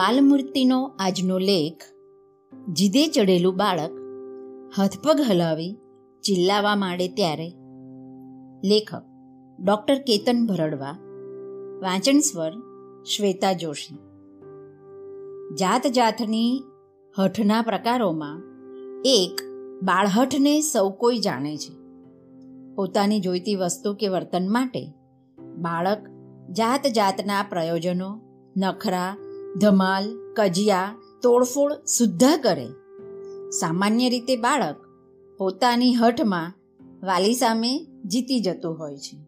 બાલમૂર્તિનો આજનો લેખ, જીદે ચડેલું બાળક હથપગ હલાવી ચિલ્લાવા માંડે ત્યારે. લેખક, ડૉક્ટર કેતન ભરડવા. વાંચન સ્વર, શ્વેતા જોશી. જાત જાતની હઠના પ્રકારોમાં એક બાળહઠને સૌ કોઈ જાણે છે. પોતાની જોઈતી વસ્તુ કે વર્તન માટે બાળક જાત જાતના પ્રયોજનો, નખરા ધમાલ, કજિયા, તોડફોડ સુદ્ધા કરે. સામાન્ય રીતે બાળક પોતાની હઠમાં વાલી સામે જીતી જતું હોય છે.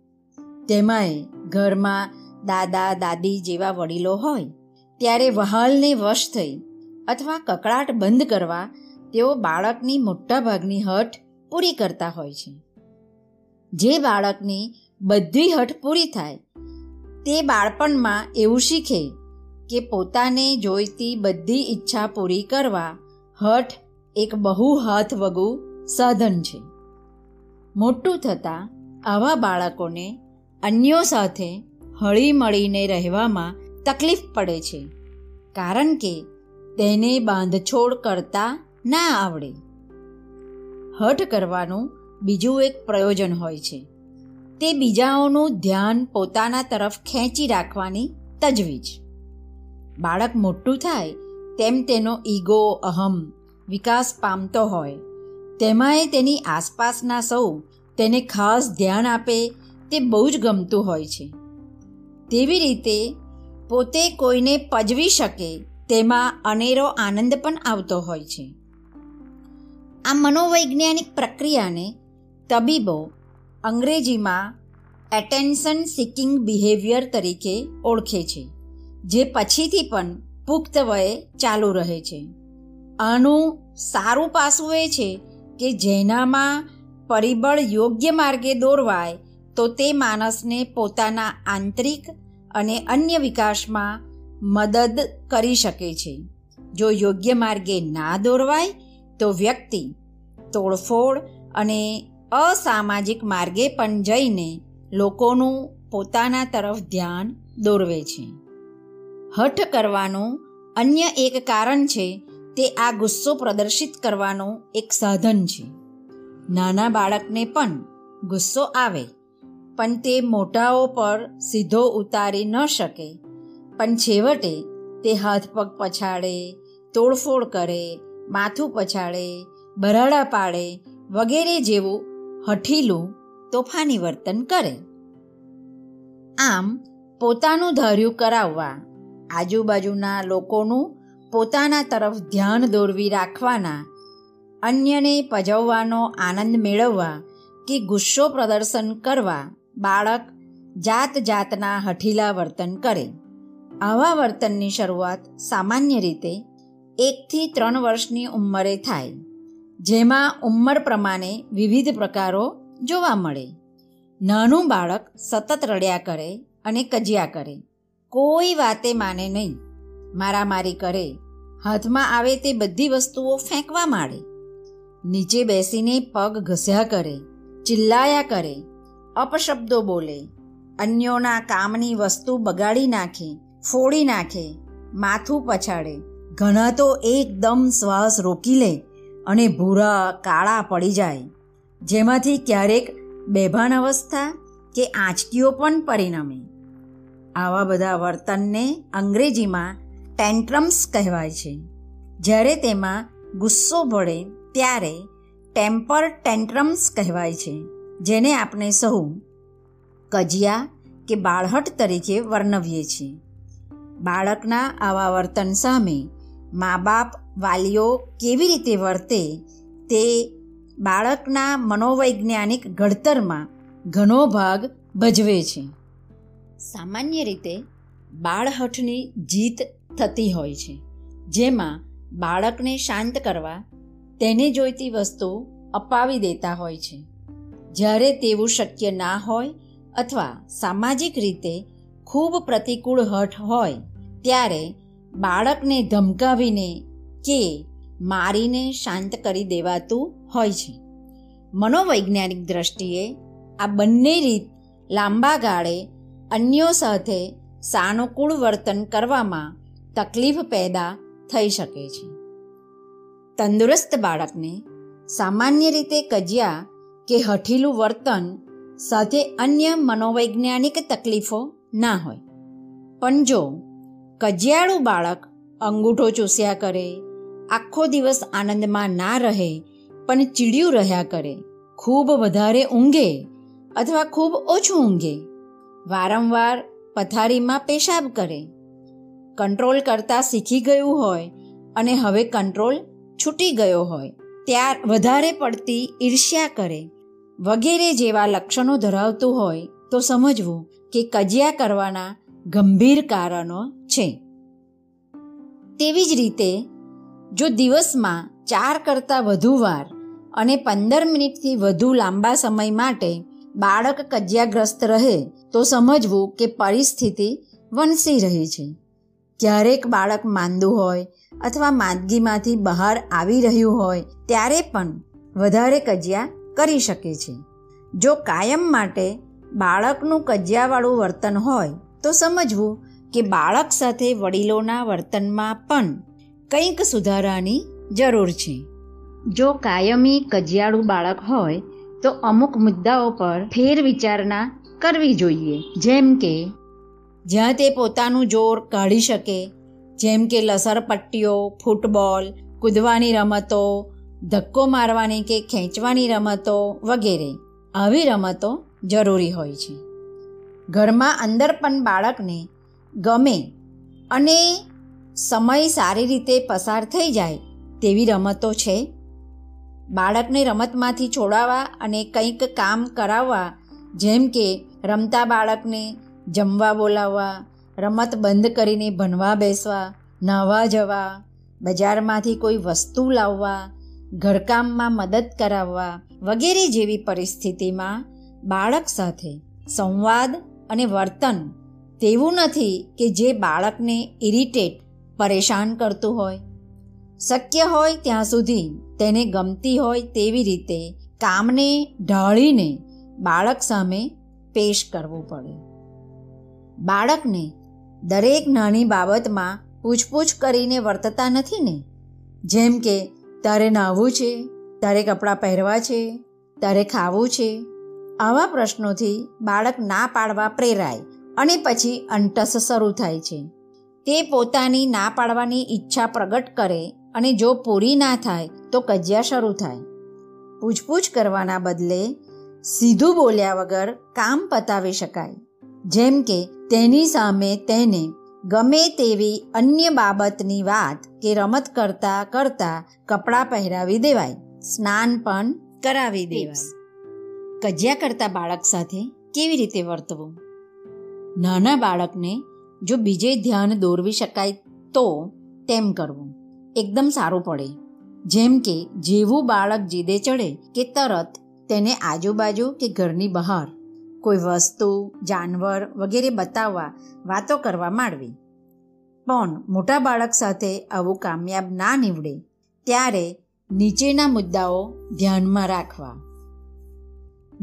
તેમાંય ઘરમાં દાદા, દાદી જેવા વડીલો હોય, ત્યારે વહાલને વશ થઈ અથવા કકળાટ બંધ કરવા તેઓ બાળકની મોટાભાગની હઠ પૂરી કરતા હોય છે. જે બાળકની બધી હઠ પૂરી થાય, તે બાળપણમાં એવું શીખે કે પોતાને જોઈતી બધી ઈચ્છા પૂરી કરવા હઠ એક બહુ હાથ વગુ સાધન છે. મોટું થતાં આવા બાળકોને અન્યો સાથે હળીમળીને રહેવામાં તકલીફ પડે છે, કારણ કે તેને બાંધછોડ કરતા ના આવડે. હઠ કરવાનું બીજું એક પ્રયોજન હોય છે. તે બીજાઓનું ધ્યાન પોતાના તરફ ખેંચી રાખવાની તજવીજ. બાળક મોટું થાય, તેમ તેનો ઈગો અહમ, વિકાસ પામતો હોય. તેમાંય તેની આસપાસના સૌ તેને ખાસ ધ્યાન આપે, તે બહુ જ ગમતું હોય છે. તેવી રીતે, પોતે કોઈને પજવી શકે, તેમાં અનેરો આનંદ પણ આવતો હોય છે. આ મનોવૈજ્ઞાનિક પ્રક્રિયાને તબીબો અંગ્રેજીમાં એટેન્શન સિકિંગ બિહેવિયર તરીકે ઓળખે છે. જે પછીથી પણ પુખ્ત વયે ચાલુ રહે છે. આનું સારું પાસું એ છે કે જેનામાં પરિબળ યોગ્ય માર્ગે દોરવાય તો તે માણસને પોતાના આંતરિક અને અન્ય વિકાસમાં મદદ કરી શકે છે. જો યોગ્ય માર્ગે ના દોરવાય તો વ્યક્તિ તોડફોડ અને અસામાજિક માર્ગે પણ જઈને લોકોનું પોતાના તરફ ધ્યાન દોરવે છે. હઠ કરવાનું અન્ય એક કારણ છે, તે આ ગુસ્સો પ્રદર્શિત કરવાનું એક સાધન છે. નાના બાળકને પણ ગુસ્સો આવે, પણ તે મોટાઓ પર સીધો ઉતારી ન શકે. પણ છેવટે તે હાથ પગ પછાડે, તોડફોડ કરે, માથું પછાડે, બરાડા પાડે વગેરે જેવું હઠીલું તોફાની વર્તન કરે. આમ પોતાનું ધાર્યું કરાવવા આજુબાજુના લોકોનું પોતાના તરફ ધ્યાન દોરવી રાખવાના, અન્યને પજવવાનો આનંદ મેળવવા કે ગુસ્સો પ્રદર્શન કરવા બાળક જાત જાતના હઠીલા વર્તન કરે. આવા વર્તનની શરૂઆત સામાન્ય રીતે એકથી ત્રણ વર્ષની ઉંમરે થાય, જેમાં ઉંમર પ્રમાણે વિવિધ પ્રકારો જોવા મળે. નાનું બાળક સતત રડ્યા કરે અને કજિયા કરે. કોઈ વાતે માને નહીં. મારામારી કરે, હાથમાં આવે તે બધી વસ્તુઓ ફેંકવા માંડે. નીચે બેસીને પગ ઘસ્યા કરે, ચિલ્લાયા કરે, અપશબ્દો બોલે, અન્યોના કામની વસ્તુ બગાડી નાખે, ફોડી નાખે, માથું પછાડે, ઘણા તો એકદમ શ્વાસ રોકી લે અને ભૂરા, કાળા પડી જાય. જેમાંથી ક્યારેક બેભાન અવસ્થા કે આંચકીઓ પણ પરિણમે. આવા બધા વર્તનને અંગ્રેજીમાં ટેન્ટ્રમ્સ કહેવાય છે. જ્યારે તેમાં ગુસ્સો ભળે ત્યારે ટેમ્પર ટેન્ટ્રમ્સ કહેવાય છે, જેને આપણે સહુ કજિયા કે બાળહટ તરીકે વર્ણવીએ છીએ. બાળકના આવા વર્તન સામે મા બાપ વાલીઓ કેવી રીતે વર્તે તે બાળકના મનોવૈજ્ઞાનિક ઘડતરમાં ઘણો ભાગ ભજવે છે. સામાન્ય રીતે બાળહઠની જીત થતી હોય છે, જેમાં બાળકને શાંત કરવા તેને જોઈતી વસ્તુ અપાવી દેતા હોય છે. જ્યારે તેવું શક્ય ના હોય અથવા સામાજિક રીતે ખૂબ પ્રતિકૂળ હઠ હોય, ત્યારે બાળકને ધમકાવીને કે મારીને શાંત કરી દેવાતું હોય છે. મનોવૈજ્ઞાનિક દ્રષ્ટિએ આ બંને રીત લાંબા ગાળે અન્યો સાથે સાનુકૂળ વર્તન કરવામાં તકલીફ પેદા થઈ શકે છે. તંદુરસ્ત બાળકને સામાન્ય રીતે કજિયા કે હઠીલું વર્તન સાથે અન્ય મનોવૈજ્ઞાનિક તકલીફો ના હોય. પણ જો કજિયાળું બાળક અંગૂઠો ચૂસ્યા કરે, આખો દિવસ આનંદમાં ના રહે, પણ ચીડિયું રહ્યા કરે, ખૂબ વધારે ઊંઘે અથવા ખૂબ ઓછું ઊંઘે વારંવાર પથારીમાં પેશાબ કરે. કંટ્રોલ કરતાં શીખી ગયું હોય અને હવે કંટ્રોલ છૂટી ગયો હોય, ત્યાર વધારે પડતી ઈર્ષ્યા કરે. વગેરે જેવા લક્ષણો ધરાવતું હોય તો સમજવું કે કજિયા કરવાના ગંભીર કારણો છે. તેવી જ રીતે, જો દિવસમાં ચાર કરતાં વધુ વાર અને પંદર મિનિટથી વધુ લાંબા સમય માટે બાળક કજિયાગ્રસ્ત રહે તો સમજવું કે પરિસ્થિતિ વણસી રહી છે. ક્યારેક બાળક માંદું હોય અથવા માંદગીમાંથી બહાર આવી રહ્યું હોય ત્યારે પણ વધારે કજિયા કરી શકે છે. જો કાયમ માટે બાળકનું કજિયાવાળું વર્તન હોય તો સમજવું કે બાળક સાથે વડીલોના વર્તનમાં પણ કંઈક સુધારાની જરૂર છે. જો કાયમી કજિયાળું બાળક હોય તો અમુક મુદ્દાઓ પર ફેર વિચારણા કરવી જોઈએ. જેમ કે, જ્યાં તે પોતાનું જોર કાઢી શકે, જેમ કે લસરપટ્ટીઓ ફૂટબોલ, કૂદવાની રમતો, ધક્કો મારવાની કે ખેંચવાની રમતો વગેરે. આવી રમતો જરૂરી હોય છે. ઘરમાં અંદર પણ બાળકને ગમે અને સમય સારી રીતે પસાર થઈ જાય તેવી રમતો છે બાળકને રમતમાંથી છોડાવવા અને કંઈક કામ કરાવવા, જેમ કે રમતા બાળકને જમવા બોલાવવા, રમત બંધ કરીને ભણવા બેસવા, નાહવા જવા, બજારમાંથી કોઈ વસ્તુ લાવવા, ઘરકામમાં મદદ કરાવવા વગેરે જેવી પરિસ્થિતિમાં બાળક સાથે સંવાદ અને વર્તન તેવું નથી કે જે બાળકને ઇરિટેટ, પરેશાન કરતું હોય. શક્ય હોય ત્યાં સુધી તેને ગમતી હોય તેવી રીતે કામને ઢાળીને બાળક સામે પેશ કરવું પડે. બાળકને દરેક નાની બાબતમાં પૂછપૂછ કરીને વર્તતા નથી ને? જેમ કે, તારે નાહવું છે, તારે કપડાં પહેરવા છે, તારે ખાવું છે. આવા પ્રશ્નોથી બાળક ના પાડવા પ્રેરાય અને પછી અંટસ શરૂ થાય છે. તે પોતાની ના પાડવાની ઈચ્છા પ્રગટ કરે અને જો પૂરી ના થાય તો કજિયા શરૂ થાય. પૂછપૂછ કરવાના બદલે સીધું બોલ્યા વગર કામ પતાવી શકાય. જેમ કે તેની સામે તેને ગમે તેવી અન્ય બાબતની વાત કે રમત કરતા કરતા કપડાં પહેરાવી દેવાય. સ્નાન પણ કરાવી દેવાય. કજિયા કરતા બાળક સાથે કેવી રીતે વર્તવું? નાના બાળકને જો બીજે ધ્યાન દોરવી શકાય તો તેમ કરવું. એકદમ સારું પડે. જેમ કે, જેવું બાળક જીદે ચડે કે તરત તેને આજુબાજુ કે ઘરની બહાર કોઈ વસ્તુ, જાનવર વગેરે બતાવવા વાતો કરવા માંડવી. પણ મોટા બાળક સાથે આવું કામયાબ ના નીવડે ત્યારે નીચેના મુદ્દાઓ ધ્યાનમાં રાખવા.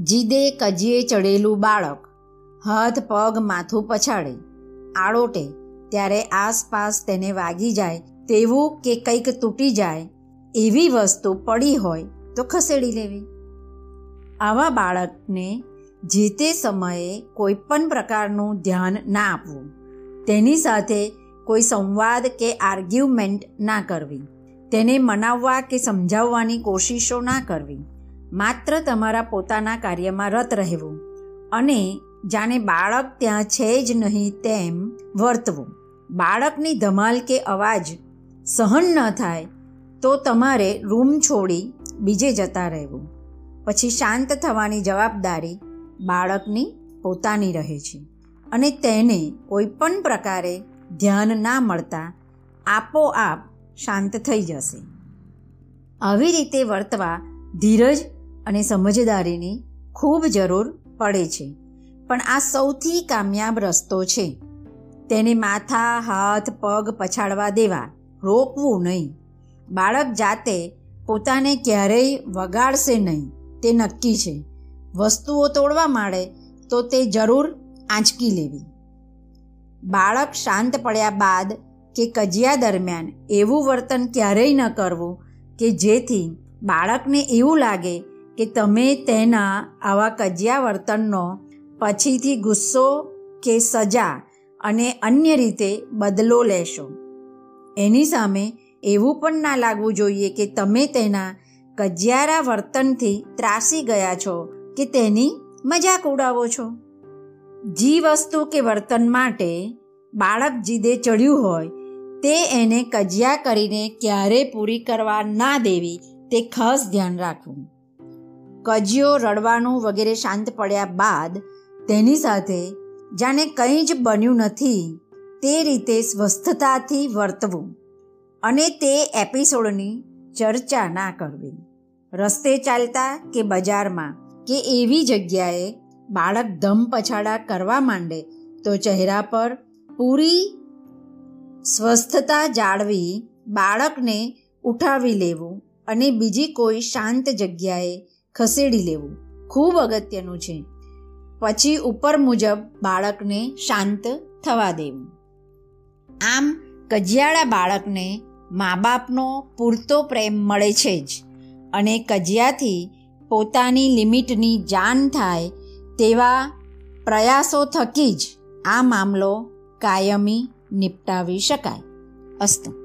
જીદે કજીએ ચડેલું બાળક હાથ પગ માથું પછાડે આળોટે ત્યારે આસપાસ તેને વાગી જાય તેવું કે કંઈક તૂટી જાય, એવી વસ્તુ પડી હોય તો ખસેડી લેવી. આવા બાળકને જે તે સમયે કોઈ પણ પ્રકારનું ધ્યાન ના આપવું, તેની સાથે કોઈ સંવાદ કે આર્ગ્યુમેન્ટ ના કરવી, તેને મનાવવા કે સમજાવવાની કોશિશો ના કરવી, માત્ર તમારા પોતાના કાર્યમાં રત રહેવું અને જાણે બાળક ત્યાં છે જ નહીં તેમ વર્તવું. બાળકની ધમાલ કે અવાજ સહન ન થાય, તો તમારે રૂમ છોડી બીજે જતા રહેવું. પછી શાંત થવાની જવાબદારી બાળકની પોતાની રહે છે અને તેને કોઈ પણ પ્રકારે ધ્યાન ના મળતા આપોઆપ શાંત થઈ જશે. આવી રીતે વર્તવા ધીરજ અને સમજદારીની ખૂબ જરૂર પડે છે. પણ આ સૌથી કામયાબ રસ્તો છે. તેને માથા, હાથ, પગ પછાડવા દેવા. રોકવું નહીં. બાળક જાતે પોતાને ક્યારેય વગાડશે નહીં. તે નક્કી છે. વસ્તુઓ તોડવા માંડે તો તે જરૂર આંચકી લેવી. બાળક શાંત પડ્યા બાદ કે કજિયા દરમિયાન એવું વર્તન ક્યારેય ન કરવું કે જેથી બાળકને એવું લાગે કે તમે તેના આવા કજિયા વર્તનનો પછીથી ગુસ્સો કે સજા અને અન્ય રીતે બદલો લેશો. એની સામે એવું પણ ના લાગવું જોઈએ કે તમે તેના કજિયારા વર્તનથી ત્રાસી ગયા છો કે તેની મજાક ઉડાવો છો. જી વસ્તુ કે વર્તન માટે બાળક જીદે ચડ્યું હોય તે એને કજિયા કરીને ક્યારે પૂરી કરવા ના દેવી તે ખાસ ધ્યાન રાખવું. કજિયો રડવાનું વગેરે શાંત પડ્યા બાદ તેની સાથે જાણે કંઈ જ બન્યું નથી. તે રીતે સ્વસ્થતાથી વર્તવું અને તે એપિસોડની ચર્ચા ના કરવી. રસ્તે ચાલતા કે બજારમાં કે એવી જગ્યાએ બાળક ધમ પછાડા કરવા માંડે તો ચહેરા પર પૂરી સ્વસ્થતા જાળવી બાળકને ઉઠાવી લેવું અને બીજી કોઈ શાંત જગ્યાએ ખસેડી લેવું ખૂબ અગત્યનું છે. પછી ઉપર મુજબ બાળકને શાંત થવા દેવું. આમ કજિયાળા બાળકને મા બાપનો પૂરતો પ્રેમ મળે છે જ. અને કજિયાથી પોતાની લિમિટની જાણ થાય તેવા પ્રયાસો થકી જ આ મામલો કાયમી નિપટાવી શકાય. અસ્તુ.